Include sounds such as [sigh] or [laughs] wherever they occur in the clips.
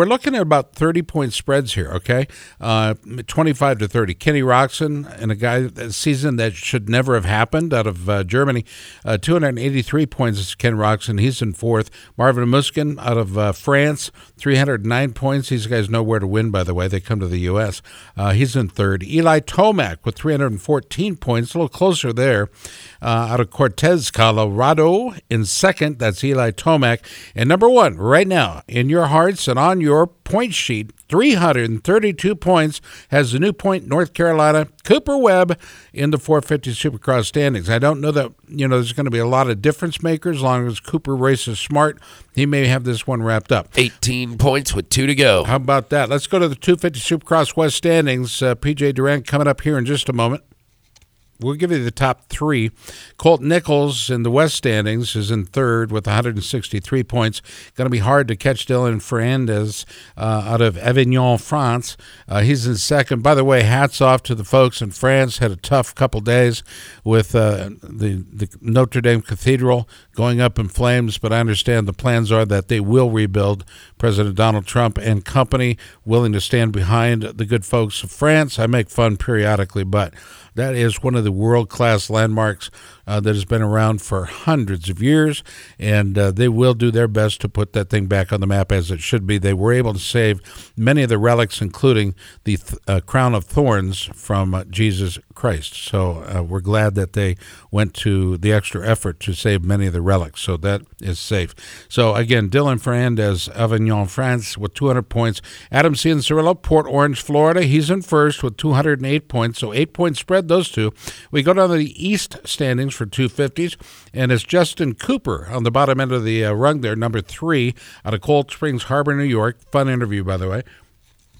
We're looking at about 30 point spreads here, okay? Uh, 25 to 30. Kenny Roczen and a guy, a season that should never have happened out of uh, Germany. Uh, 283 points is Ken Roczen. He's in fourth. Marvin Musquin out of uh, France, 309 points. These guys know where to win, by the way. They come to the U.S. Uh, he's in third. Eli Tomac with 314 points, a little closer there. Uh, out of Cortez, Colorado in second. That's Eli Tomac. And number one, right now, in your hearts and on your point sheet, 332 points, has the New Point, North Carolina, Cooper Webb in the 450 Supercross standings. I don't know that, you know, there's going to be a lot of difference makers as long as Cooper races smart. He may have this one wrapped up. 18 points with two to go. How about that? Let's go to the 250 Supercross West standings. Uh, PJ Duran coming up here in just a moment. We'll give you the top three. Colt Nichols in the West standings is in third with 163 points. Going to be hard to catch Dylan Ferrandis uh, out of Avignon, France. Uh, he's in second. By the way, hats off to the folks in France. Had a tough couple days with uh, the, the Notre Dame Cathedral going up in flames, but I understand the plans are that they will rebuild. President Donald Trump and company willing to stand behind the good folks of France. I make fun periodically, but that is one of the world class landmarks uh, that has been around for hundreds of years, and uh, they will do their best to put that thing back on the map as it should be. They were able to save many of the relics, including the th- uh, crown of thorns from uh, Jesus Christ. So uh, we're glad that they went to the extra effort to save many of the relics. So that is safe. So again, Dylan Ferrandis, Avignon, France, with 200 points. Adam Cianciarulo, Port Orange, Florida. He's in first with 208 points. So eight point spread, those two. We go down to the East standings for 250s, and it's Justin Cooper on the bottom end of the uh, rung there, number three, out of Cold Springs Harbor, New York. Fun interview, by the way.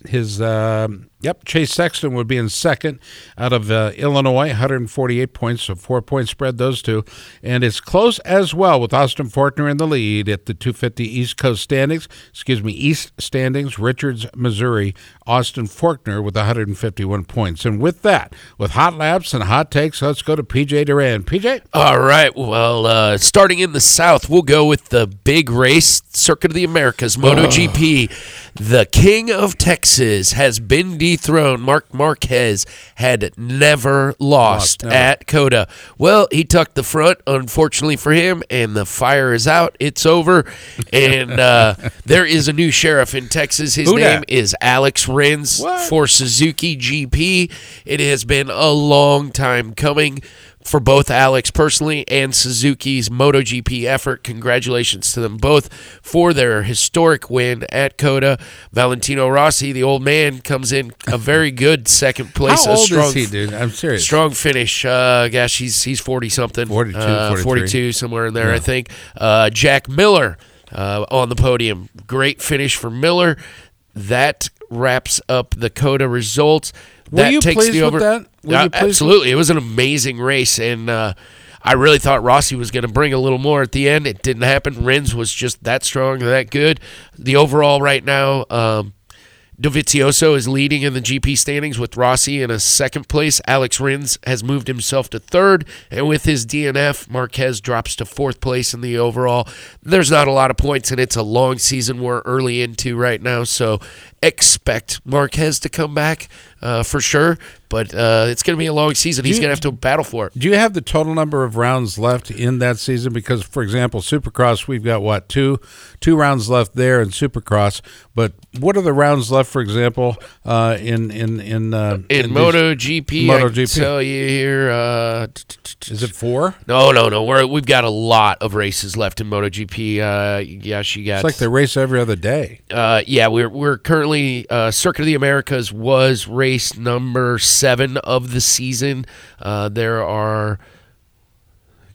His um yep, Chase Sexton would be in second out of uh, Illinois, 148 points, so four point spread those two, and it's close as well with Austin Forkner in the lead at the 250 East Coast standings. Excuse me, East standings. Richards, Missouri, Austin Forkner with 151 points, and with that, with hot laps and hot takes, let's go to PJ Duran. PJ, All right. Well, uh, starting in the South, we'll go with the big race, Circuit of the Americas, MotoGP. The King of Texas has been dethroned. Marc Marquez had never lost, Lost, never. at COTA. Well, he tucked the front, unfortunately for him, and the fire is out. It's over. [laughs] And uh, there is a new sheriff in Texas. His Who name dat? is Alex Rins What? for Suzuki GP. It has been a long time coming for both Alex personally and Suzuki's MotoGP effort. Congratulations to them both for their historic win at COTA. Valentino Rossi, the old man, comes in a very good second place. how a old strong, is he, dude? I'm serious. Strong finish. Uh, gosh, he's he's forty something. 42, uh, 42 somewhere in there, I think. Uh, Jack Miller uh, on the podium. Great finish for Miller. That wraps up the COTA results. Were that you takes pleased the with over. that? Were Yeah, you pleased with- absolutely, it was an amazing race, and uh, I really thought Rossi was going to bring a little more at the end. It didn't happen. Rins was just that strong, that good. The overall right now. Um, Dovizioso is leading in the GP standings with Rossi in a second place. Alex Rins has moved himself to third, and with his DNF, Marquez drops to fourth place in the overall. There's not a lot of points, and it's a long season we're early into right now, so expect Marquez to come back uh, for sure. But uh, it's going to be a long season. He's going to have to battle for it. Do you have the total number of rounds left in that season? Because, for example, Supercross, we've got what two two rounds left there in Supercross. But what are the rounds left, for example, uh, in in in uh, In these- MotoGP, I can tell you here. Uh, Is it four? No, no, no. We're, we've got a lot of races left in MotoGP. Uh, yeah, she got. It's like they race every other day. Uh, yeah, we're we're currently uh, Circuit of the Americas was race number seven of the season. Uh, there are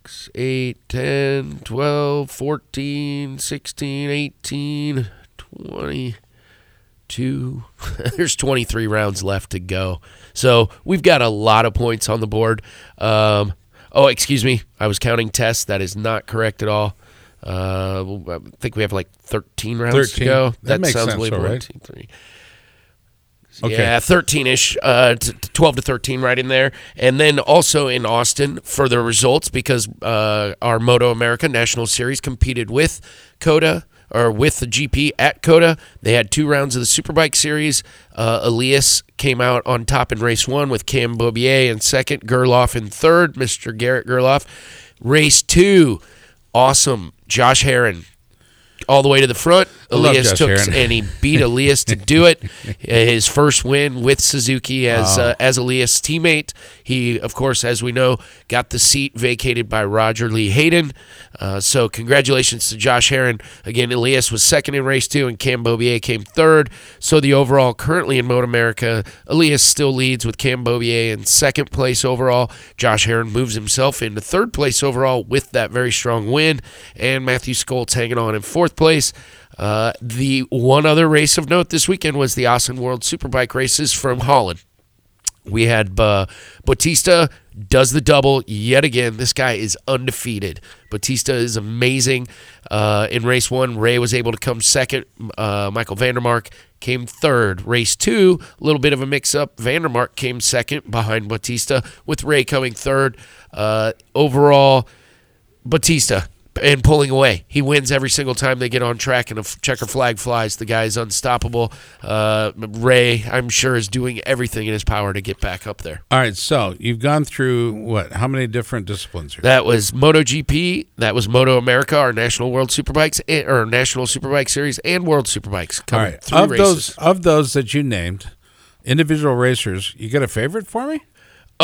6, 8, 10, 12, 14, 16, 18, 20. 22. [laughs] There's 23 rounds left to go. So we've got a lot of points on the board. Um, oh, excuse me. I was counting tests. That is not correct at all. Uh, I think we have like 13 rounds to go. That makes sounds sense, way more. right. Two, three. Okay. Yeah, 13 ish, uh, t- t- 12 to 13 right in there. And then also in Austin for the results because uh, our Moto America National Series competed with COTA or with the GP at COTA. They had two rounds of the Superbike Series. Uh, Elias came out on top in race one with Cam Beaubier in second, Gerloff in third, Mr. Garrett Gerloff. Race two, awesome. Josh Herrin all the way to the front. Elias took Herrin. and he beat [laughs] Elias to do it. His first win with Suzuki as uh, as Elias' teammate. He, of course, as we know, got the seat vacated by Roger Lee Hayden. Uh, so congratulations to Josh Herrin. Again, Elias was second in race two, and Cam Beaubier came third. So the overall currently in Moto America, Elias still leads with Cam Beaubier in second place overall. Josh Herrin moves himself into third place overall with that very strong win, and Mathew Scholtz hanging on in fourth place. Uh, the one other race of note this weekend was the Assen World Superbike races from Holland. We had uh, Bautista does the double yet again. This guy is undefeated. Bautista is amazing. Uh, in race one, Rea was able to come second. Uh, Michael Vandermark came third. Race two, a little bit of a mix up. Vandermark came second behind Bautista, with Rea coming third. Uh, overall, Bautista and pulling away. He wins every single time they get on track and a checker flag flies. The guy is unstoppable. Uh, Rea, I'm sure, is doing everything in his power to get back up there. All right, so you've gone through what? How many different disciplines here? That was MotoGP. That was Moto America, our national World Superbikes, or National Superbike Series, and World Superbikes. All right, of races. those of those that you named, individual racers, you got a favorite for me?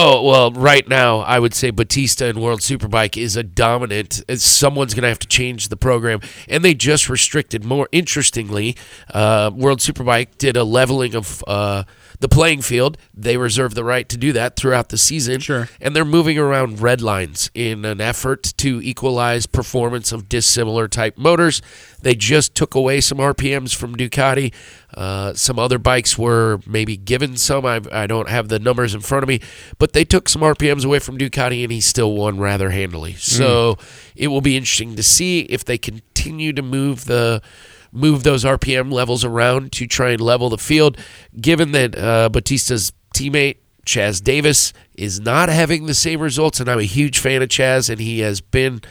Oh well, right now I would say Bautista and World Superbike is a dominant. Someone's going to have to change the program, and they just restricted more. Interestingly, uh, World Superbike did a leveling of uh, the playing field. They reserve the right to do that throughout the season. Sure. and they're moving around red lines in an effort to equalize performance of dissimilar type motors. They just took away some RPMs from Ducati. Uh, some other bikes were maybe given some. I, I don't have the numbers in front of me, but they took some RPMs away from Ducati, and he still won rather handily. So it will be interesting to see if they continue to move the move those RPM levels around to try and level the field. Given that uh, Bautista's teammate Chaz Davies is not having the same results, and I'm a huge fan of Chaz, and he has been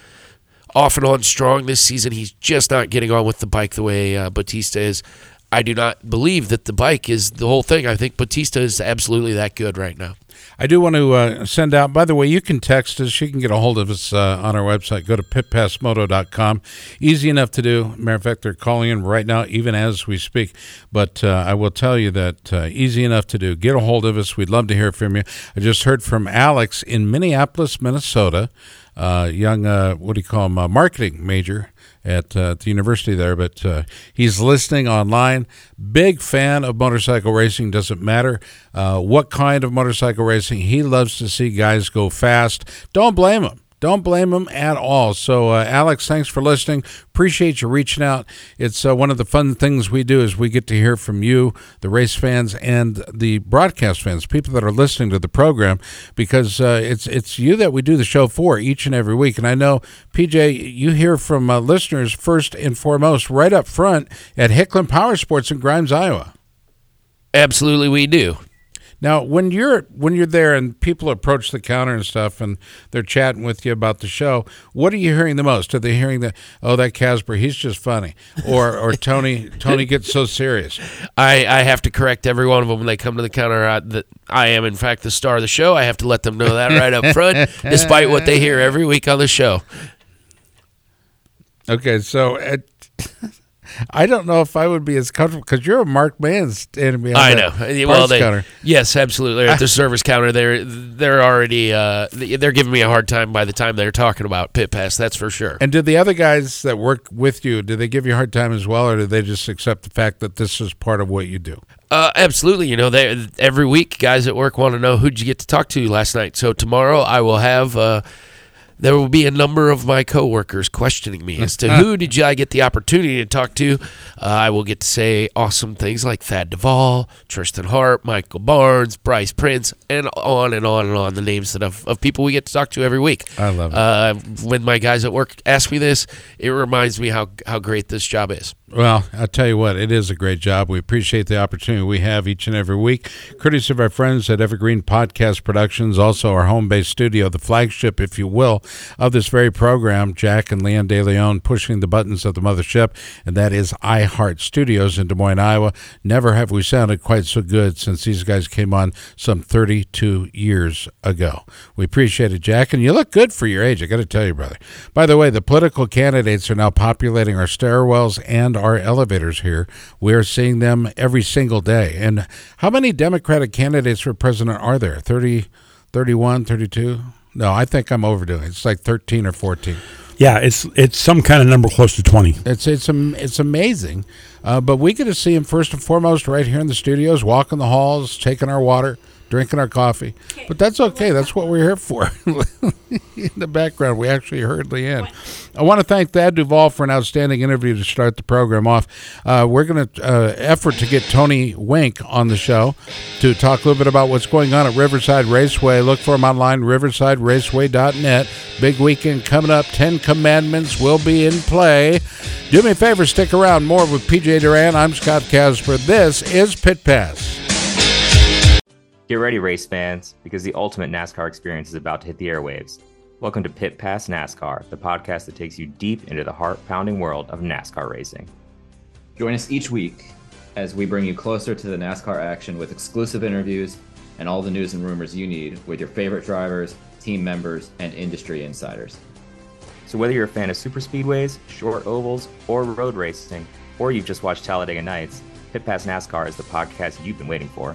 off and on strong this season. He's just not getting on with the bike the way uh, Bautista is. I do not believe that the bike is the whole thing. I think Bautista is absolutely that good right now. I do want to uh, send out, by the way, you can text us. You can get a hold of us uh, on our website. Go to pitpassmoto.com. Easy enough to do. Matter of fact, they're calling in right now, even as we speak. But uh, I will tell you that uh, easy enough to do. Get a hold of us. We'd love to hear from you. I just heard from Alex in Minneapolis, Minnesota. Uh, young, uh, what do you call him, marketing major at uh, the university there, but uh, he's listening online. Big fan of motorcycle racing. Doesn't matter uh, what kind of motorcycle racing. He loves to see guys go fast. Don't blame him. Don't blame them at all. So, uh, Alex, thanks for listening. Appreciate you reaching out. It's uh, one of the fun things we do is we get to hear from you, the race fans, and the broadcast fans, people that are listening to the program, because uh, it's it's you that we do the show for each and every week. And I know, PJ, you hear from uh, listeners first and foremost, right up front at Hicklin Power Sports in Grimes, Iowa. Absolutely, we do. Now, when you're when you're there and people approach the counter and stuff, and they're chatting with you about the show, what are you hearing the most? Are they hearing that oh that Casper he's just funny, or or Tony [laughs] Tony gets so serious? I, I have to correct every one of them when they come to the counter uh, that I am, in fact, the star of the show. I have to let them know that right up front, [laughs] despite what they hear every week on the show. Okay, so it, [laughs] I don't know if I would be as comfortable because you're a marked man standing behind. I know. Well, they, counter. yes, absolutely. They're at the [laughs] service counter, they're they're already uh, they're giving me a hard time by the time they're talking about pit pass. That's for sure. And did the other guys that work with you, did they give you a hard time as well, or did they just accept the fact that this is part of what you do? Uh, absolutely. You know, they every week guys at work want to know who'd you get to talk to last night. So tomorrow I will have uh, there will be a number of my coworkers questioning me as to [laughs] who did I get the opportunity to talk to. Uh, I will get to say awesome things like Thad Duvall, Tristan Hart, Michael Barnes, Bryce Prince, and on and on and on the names that of, of people we get to talk to every week. I love it. Uh, when my guys at work ask me this, it reminds me how how great this job is. Well, I'll tell you what, it is a great job. We appreciate the opportunity we have each and every week. Courtesy of our friends at Evergreen Podcast Productions, also our home based studio, the flagship, if you will, of this very program, Jack and Leanne De Leon pushing the buttons of the mothership, and that is iHeart Studios in Des Moines, Iowa. Never have we sounded quite so good since these guys came on some 32 years ago. We appreciate it, Jack, and you look good for your age, I got to tell you, brother. By the way, the political candidates are now populating our stairwells and our elevators here. We are seeing them every single day. And how many Democratic candidates for president are there? 30, 31, 32? No, I think I'm overdoing it. It's like 13 or 14. Yeah, it's it's some kind of number close to 20. It's it's it's amazing, uh, but we get to see him first and foremost right here in the studios, walking the halls, taking our water, drinking our coffee. But that's okay. That's what we're here for. [laughs] in the background, we actually heard Leanne. I want to thank Thad Duvall for an outstanding interview to start the program off. Uh, we're going to uh, effort to get Tony Wink on the show to talk a little bit about what's going on at Riverside Raceway. Look for him online, riversideraceway.net. Big weekend coming up. Ten Commandments will be in play. Do me a favor, stick around. More with PJ Duran. I'm Scott Casper. This is Pit Pass. Get ready, race fans, because the ultimate NASCAR experience is about to hit the airwaves. Welcome to Pit Pass NASCAR, the podcast that takes you deep into the heart pounding world of NASCAR racing. Join us each week as we bring you closer to the NASCAR action with exclusive interviews and all the news and rumors you need with your favorite drivers, team members, and industry insiders. So, whether you're a fan of super speedways, short ovals, or road racing, or you've just watched Talladega Nights, Pit Pass NASCAR is the podcast you've been waiting for.